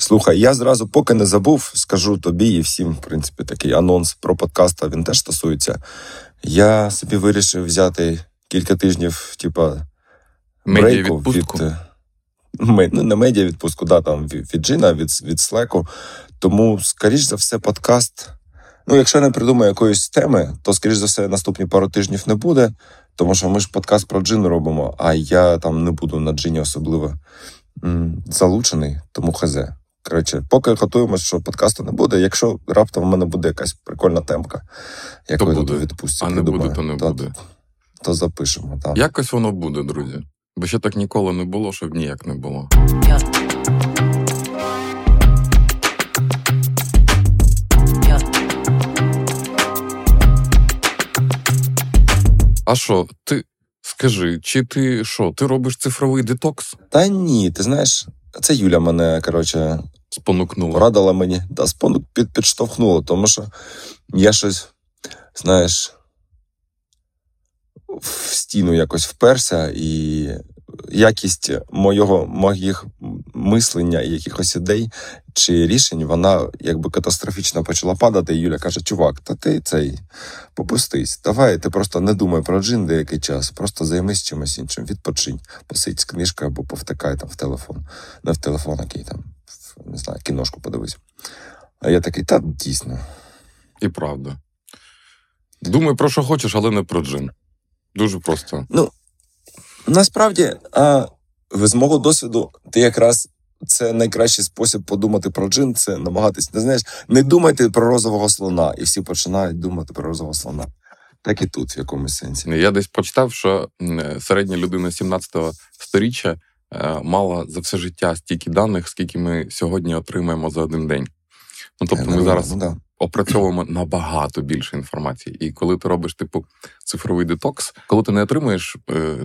Слухай, я зразу, поки не забув, скажу тобі і всім, в принципі, такий анонс про подкаст, він теж стосується. Я собі вирішив взяти кілька тижнів, типа, брейку від. Ну, не медіа відпустку, да, там від Джина, від від Слеку. Тому, скоріш за все, подкаст. Ну, якщо не придумаю якоїсь теми, то, скоріш за все, наступні пару тижнів не буде, тому що ми ж подкаст про джин робимо, а я там не буду на джині особливо залучений, тому хазе. Коротше, поки готуємося, що подкасту не буде. Якщо раптом в мене буде якась прикольна темка, яку я буду відпустці, а не буде, то не то, буде. То запишемо. Так. Якось воно буде, друзі. Бо ще так ніколи не було, щоб ніяк не було. А що, ти скажи, чи ти що, ти робиш цифровий детокс? Та ні, ти знаєш, це Юля мене, коротше, спонукнула. Порадила мені, да, спонук під, підштовхнула, тому що я щось, знаєш, в стіну якось вперся, і якість моєго, моїх мислення і якихось ідей чи рішень, вона якби катастрофічно почала падати. І Юля каже: Чувак, та ти цей попустись, давай ти просто не думай про джин деякий час, просто займись чимось іншим, відпочинь, посидь з книжкою або повтикай там в телефон, не в телефон, який там, не знаю, кіношку подивись. А я такий, та дійсно. І правда. Думай про що хочеш, але не про джин. Дуже просто. Ну, насправді, а, з мого досвіду, ти якраз це найкращий спосіб подумати про джин, це намагатись, не знаєш, не думайте про розового слона, і всі починають думати про розового слона. Так і тут, в якомусь сенсі. Я десь почитав, що середня людина 17-го сторіччя е, мала за все життя стільки даних, скільки ми сьогодні отримаємо за один день. Ну тобто, ми зараз ну, да опрацьовуємо набагато більше інформації. І коли ти робиш типу цифровий детокс, коли ти не отримуєш е,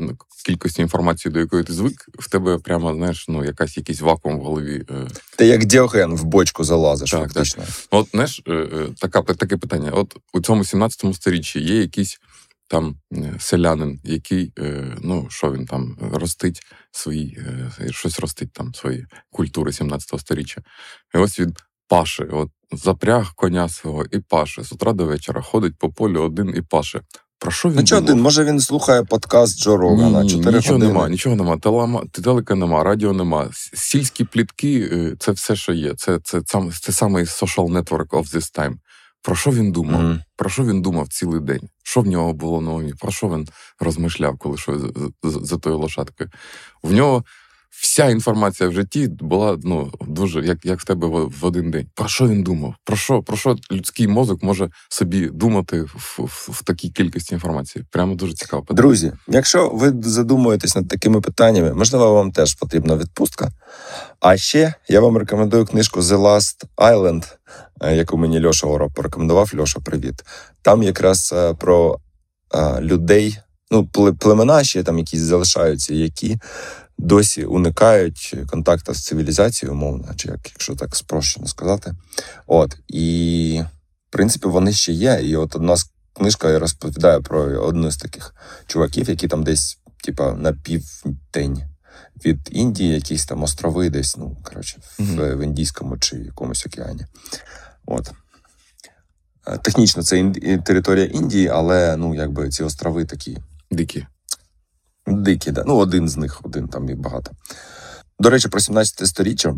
кількості інформації, до якої ти звик, в тебе прямо знаєш, ну якась якийсь вакуум в голові. Е. Ти як діоген в бочку залазиш. Так, фактично. Так. От знаєш, е, е, така таке питання: от у цьому 17 сторіччі є якийсь. Там е, селянин, який, ну що він там ростить свої, щось ростить там свої культури 17 сторіччя. І ось він паше, от запряг коня свого і паше. З утра до вечора ходить по полю один і паше. Про що він? Ну, один? Може він слухає подкаст Джо Рогана? Ні, Нічого години. нема, нічого нема. Телема, телека нема, радіо нема. Сільські плітки е, це все, що є. Це це, це, це самий social network of this time. Про що він думав? Mm. Про що він думав цілий день? Що в нього було на умі? Про що він розмишляв, коли йшов за, за, за тою лошадкою? В нього вся інформація в житті була ну дуже як як в тебе в, один день. Про що він думав? Про що про що людський мозок може собі думати в, в, в такій кількості інформації? Прямо дуже цікаво. Друзі. Якщо ви задумуєтесь над такими питаннями, можливо, вам теж потрібна відпустка. А ще я вам рекомендую книжку The Last Island, е, яку мені Льоша Ора порекомендував. Льоша, привіт. Там якраз е, про людей. Ну, племена ще там якісь залишаються, які досі уникають контакту з цивілізацією, умовно, чи як, якщо так спрощено сказати. От і в принципі вони ще є. І от одна книжка розповідає про одну з таких чуваків, які там десь, типа, на південь від Індії, якісь там острови, десь, ну коротше, mm-hmm. в, в Індійському чи якомусь океані. От. Е, технічно це територія Індії, але ну, якби ці острови такі. Дикі. Дикі, да. Ну, один з них, один там їх багато. До речі, про 17 сторіччя.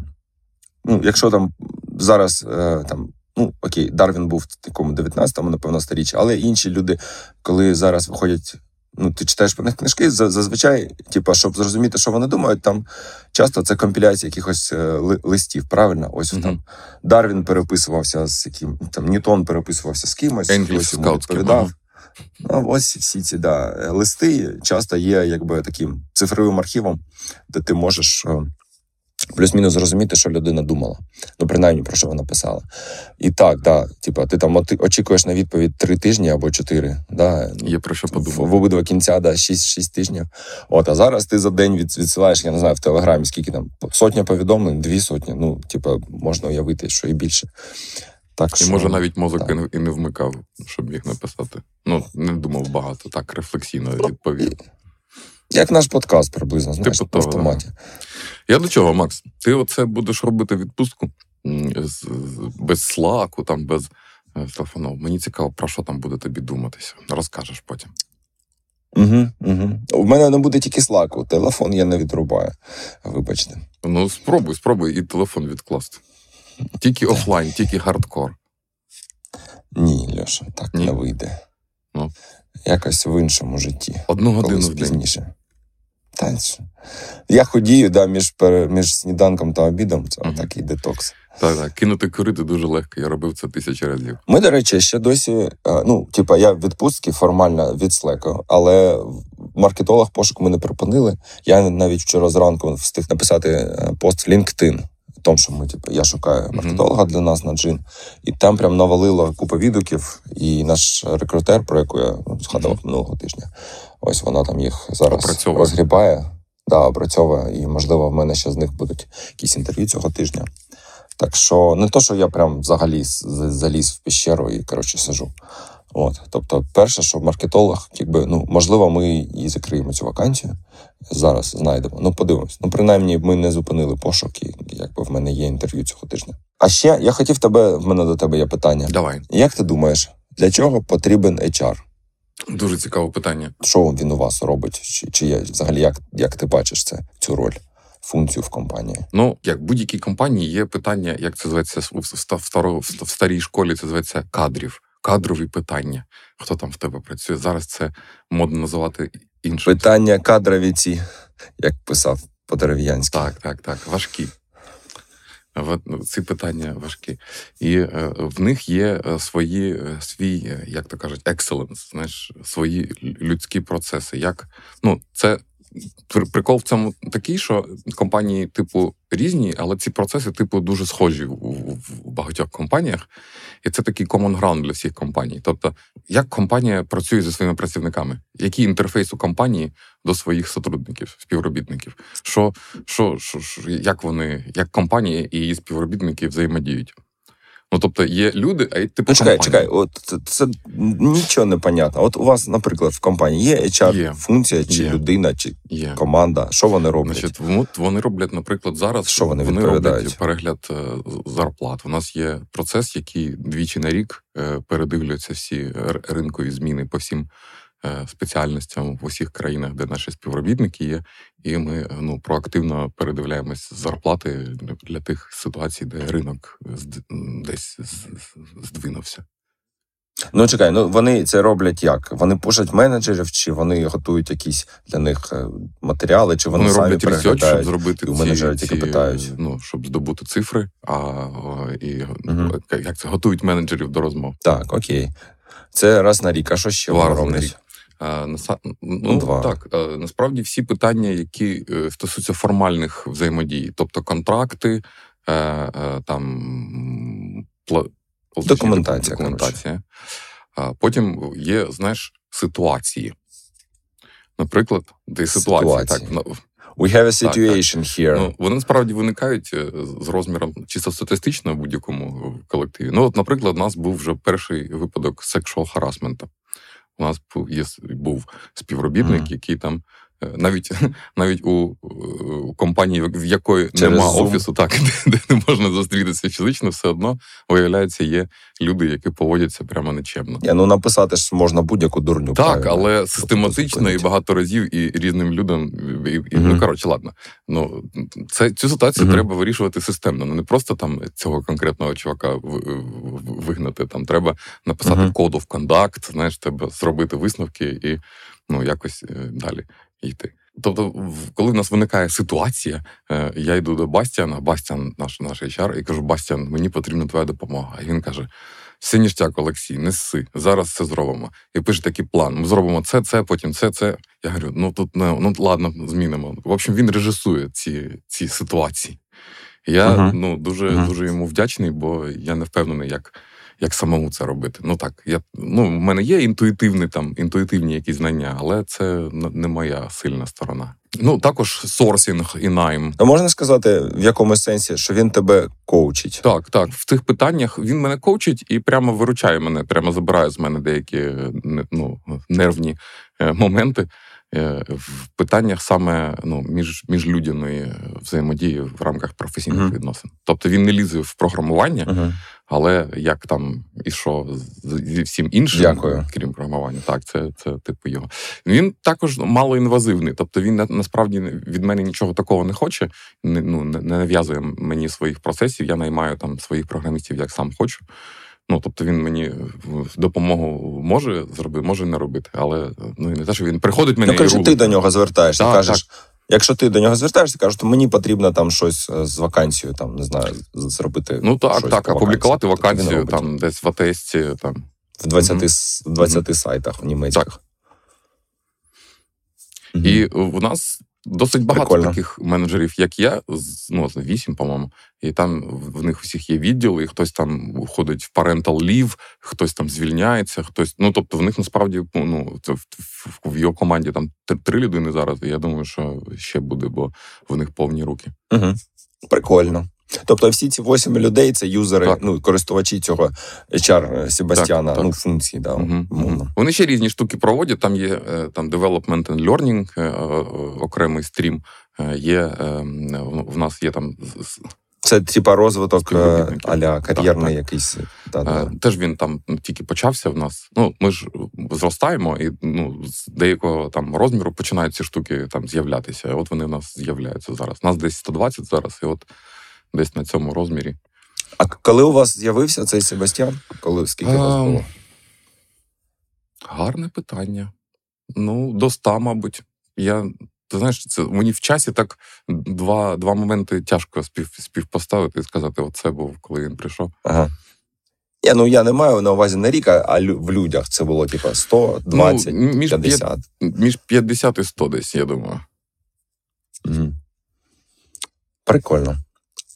Ну, якщо там зараз е, там, ну окей, Дарвін був в такому 19-му, напевно, сторіччі, але інші люди, коли зараз виходять, ну, ти читаєш про них книжки, зазвичай, типу, щоб зрозуміти, що вони думають, там часто це компіляція якихось е, листів. Правильно? Ось mm-hmm. там Дарвін переписувався з яким там Ньютон переписувався з кимось, хтось йому відповідав. Ну, Ось всі ці да, листи часто є якби таким цифровим архівом, де ти можеш е, плюс-мінус зрозуміти, що людина думала. Ну, принаймні, про що вона писала. І так, да, типа, ти там очікуєш на відповідь три тижні або чотири. Да, Є про що подумати. В, в обидва кінця, да, шість тижнів. От, а зараз ти за день від, відсилаєш, я не знаю, в Телеграмі, скільки там сотня повідомлень, дві сотні. Ну, типа, можна уявити, що і більше. Так, І може навіть мозок так. і не вмикав, щоб їх написати. Ну, не думав багато, так рефлексійно відповів. Як наш подкаст приблизно, знаєш, Типу в того, форматі. Я до чого, Макс? Ти оце будеш робити відпустку без слаку, там, без е, телефону. Мені цікаво, про що там буде тобі думатися. Розкажеш потім. Угу, угу. У мене не буде тільки слаку. Телефон я не відрубаю. Вибачте. Ну, спробуй, спробуй і телефон відкласти. Тільки офлайн, тільки хардкор. Ні, Льоша, так Ні? не вийде. Ну. Якось в іншому житті. Одну годину в день. пізніше. Та, я ходію да, між, між сніданком та обідом, це Мгм. такий детокс. Так, так. Кинути курити дуже легко. Я робив це тисячі разів. Ми, до речі, ще досі, е, ну, типа, я в відпустці формально від Slack, але маркетолог пошук ми не припинили. Я навіть вчора зранку встиг написати е, пост в LinkedIn. Тому що ми, типу, я шукаю маркетолога для нас на джин, і там прям навалило купа відгуків. І наш рекрутер, про яку я ну, згадував минулого тижня, ось вона там їх зараз Опрацьовує. розгрібає, да, опрацьовує, і можливо в мене ще з них будуть якісь інтерв'ю цього тижня. Так що не то, що я прям взагалі заліз в піщеру і коротше сижу. От, тобто, перше, що маркетолог, якби ну можливо, ми і закриємо цю вакансію зараз. Знайдемо. Ну, подивимось. Ну, принаймні, ми не зупинили пошук, і якби в мене є інтерв'ю цього тижня. А ще я хотів тебе. В мене до тебе є питання. Давай. Як ти думаєш, для чого потрібен HR? Дуже цікаве питання. Що він у вас робить? Чи, чи є взагалі як, як ти бачиш це цю роль, функцію в компанії? Ну, як будь-якій компанії є питання, як це зветься в старій школі, це зветься кадрів. Кадрові питання. Хто там в тебе працює? Зараз це модно називати іншим. Питання кадрові ці, як писав по-дерев'янськи. Так, так, так. Важкі. Ці питання важкі. І е, в них є е, свої, е, свій, як то кажуть, excellence, знаєш, свої людські процеси. Як, ну, це прикол в цьому такий, що компанії, типу, різні, але ці процеси, типу, дуже схожі в, в, багатьох компаніях. І це такий common ground для всіх компаній. Тобто, як компанія працює зі своїми працівниками? Який інтерфейс у компанії до своїх сотрудників, співробітників? Що, що, що, що як вони, як компанія і її співробітники взаємодіють? Ну, тобто, є люди, а й типу. Ну, чекай, чекай, от це, це нічого не понятно. От у вас, наприклад, в компанії є HR Є. функція, чи Є. людина, чи Є. команда. Що вони роблять? Значить, от вони роблять, наприклад, зараз Що вони роблять перегляд е, зарплат. У нас є процес, який двічі на рік е, всі ринкові зміни по всім спеціальностям в усіх країнах, де наші співробітники є. І ми е, ну, проактивно передивляємось зарплати для- тих ситуацій, де ринок десь здвинувся. Ну чекай, ну вони це роблять як? Вони пушать менеджерів, чи вони готують якісь для них е, матеріали, чи вони, Вони, самі роблять research, щоб зробити і у ці, менеджери тільки ці, питають. ну, щоб здобути цифри, а і Мгм. як це готують менеджерів до розмов. Так, окей. Це раз на рік. А що ще Два вони рази на роблять? Наса... ну, два. так, е, насправді всі питання, які е, стосуються формальних взаємодій, тобто контракти, е, там. Документація, документація. Потім є, знаєш, ситуації. Наприклад, де ситуації. Так, ну, We have a Так, так. here. Ну, вони насправді виникають з розміром чисто статистично в будь-якому колективі. Ну, от, наприклад, у нас був вже перший випадок sexual harassment. У нас є, був співробітник, який там навіть навіть у, е, компанії, в якої Через нема Zoom. офісу, так де, не можна зустрітися фізично, все одно виявляється, є люди, які поводяться прямо нечемно. Я, ну написати ж можна будь-яку дурню. Так, правильно? але систематично і багато разів і різним людям. І, і, Мгм. Ну коротше, ладно. Ну це цю ситуацію Мгм. треба вирішувати системно. Ну не просто там цього конкретного чувака в- в- вигнати. Там треба написати Мгм. code of conduct, знаєш, треба зробити висновки і ну якось е, далі йти. Тобто, коли в нас виникає ситуація, е, я йду до Бастіана, Бастіан, наш наш HR, і кажу: Бастіан, мені потрібна твоя допомога. І він каже: все ніштяк, Олексій, не сси, зараз це зробимо. І пише такий план: ми зробимо це, це, потім це, це. Я говорю, ну тут не ну ладно, змінимо. В общем, він режисує ці, ці ситуації. Я Мгм. ну дуже Мгм. дуже йому вдячний, бо я не впевнений, як. Як самому це робити? Ну так, я ну в мене є інтуїтивні там інтуїтивні якісь знання, але це не моя сильна сторона. Ну також sourcing і найм. Ну, можна сказати, в якомусь сенсі, що він тебе коучить. Так, так. В цих питаннях він мене коучить і прямо виручає мене, прямо забирає з мене деякі ну, нервні е, моменти. Е, в питаннях саме ну, між, міжлюдяної взаємодії в рамках професійних Мгм. відносин. Тобто він не лізе в програмування, Угу. але як там і що зі всім іншим, Дякую. крім програмування, так, це, це типу його. Він також малоінвазивний, тобто він насправді від мене нічого такого не хоче, не, ну, не нав'язує мені своїх процесів. Я наймаю там своїх програмістів, як сам хочу. Ну, тобто він мені допомогу може зробити, може не робити, але ну і не те, що він приходить мене. Ну, і ти до нього звертаєшся, Так, кажеш. Якщо ти до нього звертаєшся, кажеш, то мені потрібно там щось е, з вакансією, там не знаю, зробити. Ну так, щось так, опублікувати. Тобто вакансію там десь в АТС, там. в 20, Мгм. с- 20 сайтах німецьких. Мгм. І в нас досить багато Прикольно. таких менеджерів, як я, ну, вісім, по-моєму. І там в них всіх є відділи, і хтось там входить в parental leave, хтось там звільняється, хтось. Ну, тобто, в них насправді ну, це в, в, в його команді там три, три людини зараз. І я думаю, що ще буде, бо в них повні руки. Угу. Прикольно. Тобто всі ці 8 людей це юзери, Так. ну, користувачі цього HR Себастьяна, Так, так. ну, функції, да, умовно. Вони ще різні штуки проводять. Там є е, там development and learning, е, е, окремий стрім. Є в- нас є там Це типа розвиток аля кар'єрний Так, якийсь. Да, да. Е, Теж він там тільки почався в нас. Ну, ми ж зростаємо, і ну, з деякого там розміру починають ці штуки там з'являтися. От вони в нас з'являються зараз. Нас десь 120 зараз, і от десь на цьому розмірі. А коли у вас з'явився цей Себастьян? Коли скільки у вас Ем, було? Гарне питання. Ну, до 100, мабуть. Я. Ти знаєш, це мені в часі так два, два моменти тяжко спів, співпоставити і сказати: оце був, коли він прийшов. Ага. Я, ну, я не маю на увазі на рік, а в людях це було типа 100, 20, ну, між, п'ят- 50. між 50 і 100 десь, я думаю. Мгм. Прикольно.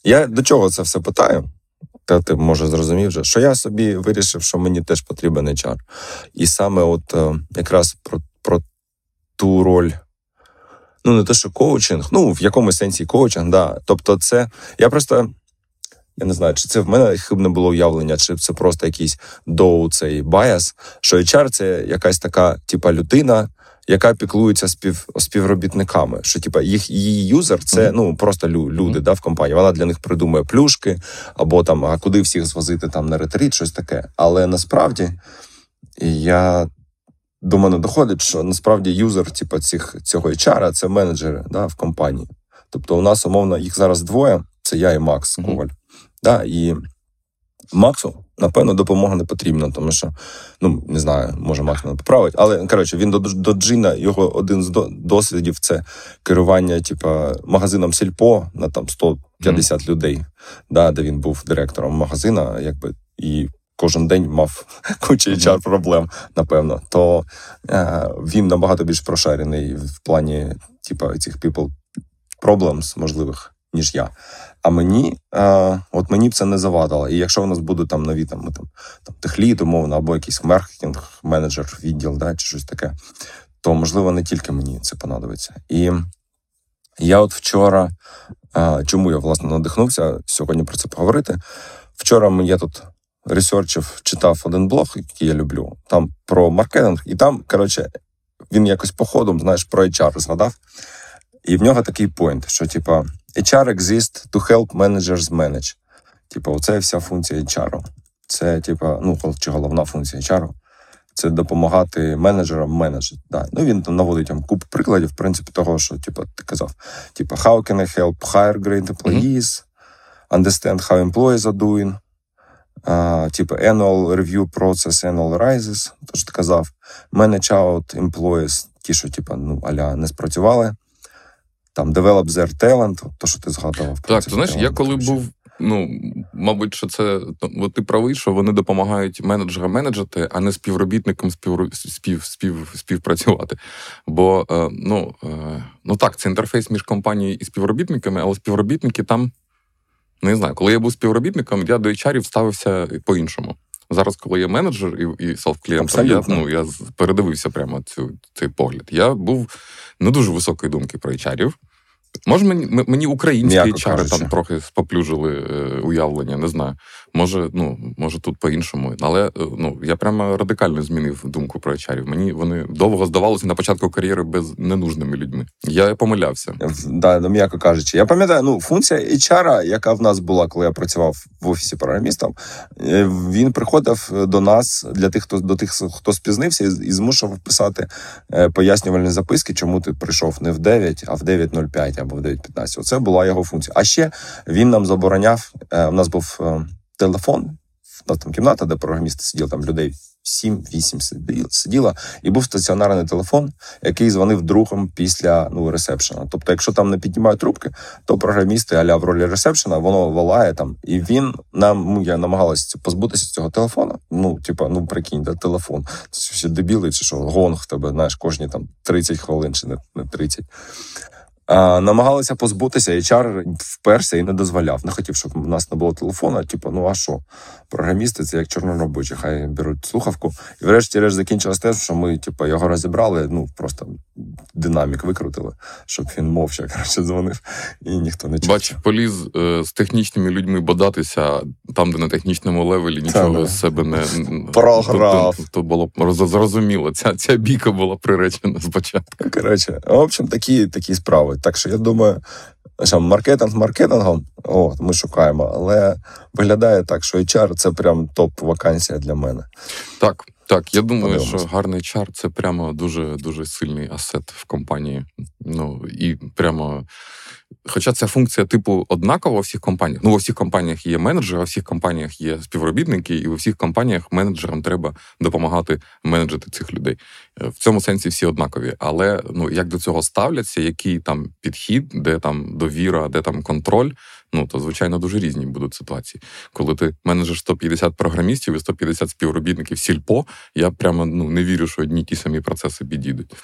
Я до чого це все питаю? Та ти може зрозумів вже, що я собі вирішив, що мені теж потрібен HR. І саме от е, якраз про, про ту роль. Ну, не те, що коучинг, ну, в якомусь сенсі коучинг, да. Тобто, це я просто. Я не знаю, чи це в мене хибне було уявлення, чи це просто якийсь доу цей баяс, що HR це якась така, типа, людина, яка піклується спів, співробітниками. Що типа їх її юзер це ну просто лю, люди да, в компанії. Вона для них придумує плюшки, або там, а куди всіх звозити там на ретрит, щось таке. Але насправді я до мене доходить, що насправді юзер, типа, цих цього HR, це менеджери да, в компанії. Тобто, у нас умовно їх зараз двоє: це я і Макс. Коваль. Да, і Максу, напевно, допомога не потрібна, тому що, ну, не знаю, може Макс мене поправить, але коротше, він до, до Джина, його один з досвідів це керування, типа, магазином Сільпо на там 150 людей, да, де він був директором магазина, якби, і кожен день мав кучу. HR проблем, напевно. То е, він набагато більш прошарений в плані, типа, цих people problems можливих, ніж я. А мені, е, от мені б це не завадило. І якщо у нас будуть там нові там, там, там техлід, умовно, або якийсь маркетинг, менеджер, відділ, да, чи щось таке, то можливо не тільки мені це понадобиться. І я от вчора, е, чому я власне надихнувся сьогодні про це поговорити. Вчора я тут ресерчив, читав один блог, який я люблю, там про маркетинг, і там, коротше, він якось походом, знаєш, про HR згадав. І в нього такий поінт, що типа HR exist to help managers manage. Типа, оце вся функція HR. Це, типа, ну, чи головна функція HR. Це допомагати менеджерам менеджити. Да. Ну, він там наводить там купу прикладів, в принципі, того, що типа, ти казав: типа, how can I help hire great employees, understand how employees are doing, а, типа annual review process, annual rises, то що ти казав, manage out employees, ті, що типа, ну, аля не спрацювали. Там develop their talent, то, що ти згадував. Так, ти знаєш, я коли був. Ну, мабуть, що це ну, ти правий, що вони допомагають менеджера менеджити, а не співробітникам спів, спів, спів, співпрацювати. Бо е, ну, е, ну так, це інтерфейс між компанією і співробітниками, але співробітники там не знаю, коли я був співробітником, я до HR ставився по-іншому. Зараз, коли я менеджер і, і селф-клієнтом, я, ну, я передивився прямо цю, цей погляд. Я був не дуже високої думки про HR. Може, мені мені українські чари кажучи. там трохи споплюжили е, уявлення, не знаю. Може, ну може тут по-іншому. Але е, ну я прямо радикально змінив думку про чарів. Мені вони довго здавалося на початку кар'єри без ненужними людьми. Я помилявся. Да, ну, м'яко кажучи. Я пам'ятаю, ну, функція HR, яка в нас була, коли я працював в офісі програмістом, е, він приходив до нас для тих, хто до тих, хто спізнився, і, змушував писати е, пояснювальні записки, чому ти прийшов не в 9, а в 9.05 або в 9.15. Оце була його функція. А ще він нам забороняв. е, У нас був е, телефон, у нас там кімната, де програмісти сиділи, там людей 7-8 сиділо, і був стаціонарний телефон, який дзвонив другом після ну, ресепшена. Тобто, якщо там не піднімають трубки, то програмісти аля в ролі ресепшена, воно волає там. І він нам, ну я намагалася позбутися цього телефона. Ну, типа, ну прикинь, да, телефон. Це всі дебіли, чи що, гонг тебе, знаєш, кожні там 30 хвилин чи не 30. Намагалися позбутися, HR вперся і не дозволяв. Не хотів, щоб у нас не було телефона. Типу, ну а що? Програмісти це як чорноробочі, хай беруть слухавку. І врешті-решт закінчилось те, що ми, типу, його розібрали, ну просто динамік викрутили, щоб він мовча коротше, дзвонив, і ніхто не чув. Бач, поліз е, з технічними людьми бодатися там, де на технічному левелі нічого да. з себе не Програв. То, то, то було зрозуміло. Ця, ця бійка була приречена спочатку. Коротше, в общем, такі, такі справи. Так що я думаю, що маркетинг маркетингом, о, ми шукаємо, але виглядає так, що HR це прям топ-вакансія для мене. Так, так, я думаю, Подивимось. що гарний чар це прямо дуже дуже сильний асет в компанії. Ну і прямо. Хоча ця функція типу однакова у всіх компаніях. Ну, у всіх компаніях є менеджери, у всіх компаніях є співробітники, і у всіх компаніях менеджерам треба допомагати менеджити цих людей. Е, В цьому сенсі всі однакові. Але ну як до цього ставляться, який там підхід, де там довіра, де там контроль. Ну то звичайно дуже різні будуть ситуації. Коли ти менеджер 150 програмістів і 150 співробітників сільпо, я прямо ну не вірю, що одні ті самі процеси підійдуть.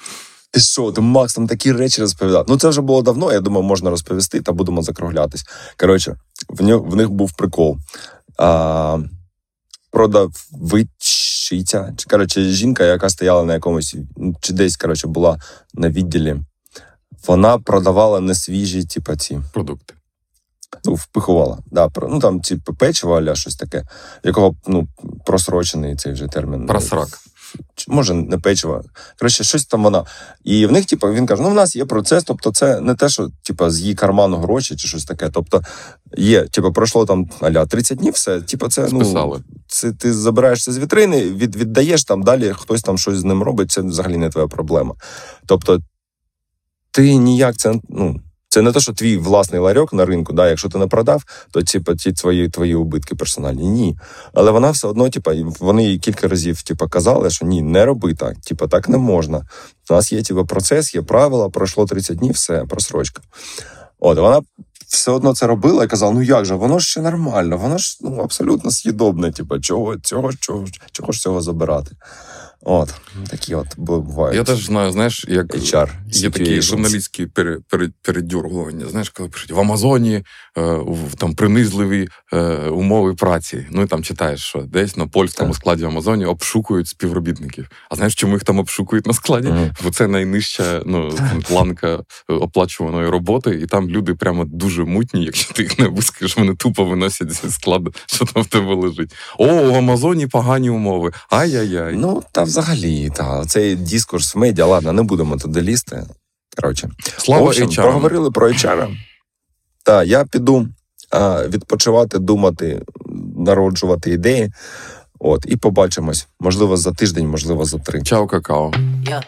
Ти що, ти Макс там такі речі розповідав? Ну це вже було давно, я думаю, можна розповісти, та будемо закруглятись. Коротше, в, нього, в них був прикол. А, продавичиця, чи коротше, жінка, яка стояла на якомусь, чи десь коротше, була на відділі. Вона продавала несвіжі, типа ці. Продукти. Ну, впихувала. Да, ну там типу печиво, аля щось таке, якого ну, просрочений цей вже термін. Просрак. Може, не печиво. Коротше, щось там вона. І в них, типу, він каже: ну, в нас є процес, тобто, це не те, що типу, з її карману гроші чи щось таке. Тобто, є, типу, пройшло там аля 30 днів, все. Типу, це ну, це ти забираєшся з вітрини, від, віддаєш там далі, хтось там щось з ним робить, це взагалі не твоя проблема. Тобто, ти ніяк це. ну, це не те, що твій власний ларьок на ринку, да, якщо ти не продав, то типу, ті твої, твої убитки персональні. Ні. Але вона все одно, типу, вони їй кілька разів типу, казали, що ні, не роби так, типу, так не можна. У нас є типу, процес, є правила, пройшло 30 днів, все, просрочка. От вона все одно це робила і казала: ну як же, воно ж ще нормально, воно ж ну, абсолютно з'їдобне, типу, чого, цього, чого, чого ж цього забирати. От, такі от бувають. Я теж знаю, знаєш, як HR. Є такі журналістські пере, пере, передюргування. Знаєш, коли пишуть в Амазоні е, в там принизливі е, умови праці. Ну і там читаєш, що десь на польському Так. складі в Амазоні обшукують співробітників. А знаєш, чому їх там обшукують на складі? Мгм. Бо це найнижча ну, планка е, оплачуваної роботи, і там люди прямо дуже мутні. Якщо ти їх не вискаєш, вони тупо виносять зі складу, що там в тебе лежить. О, в Амазоні погані умови. Ай-яй-яй. Ну, та взагалі, та, цей дискурс в медіа, ладно, не будемо туди лізти. Коротше, Слава общем, HR. проговорили про HR. Та, я піду а, відпочивати, думати, народжувати ідеї. От, і побачимось. Можливо, за тиждень, можливо, за три. Чао, какао. Yeah.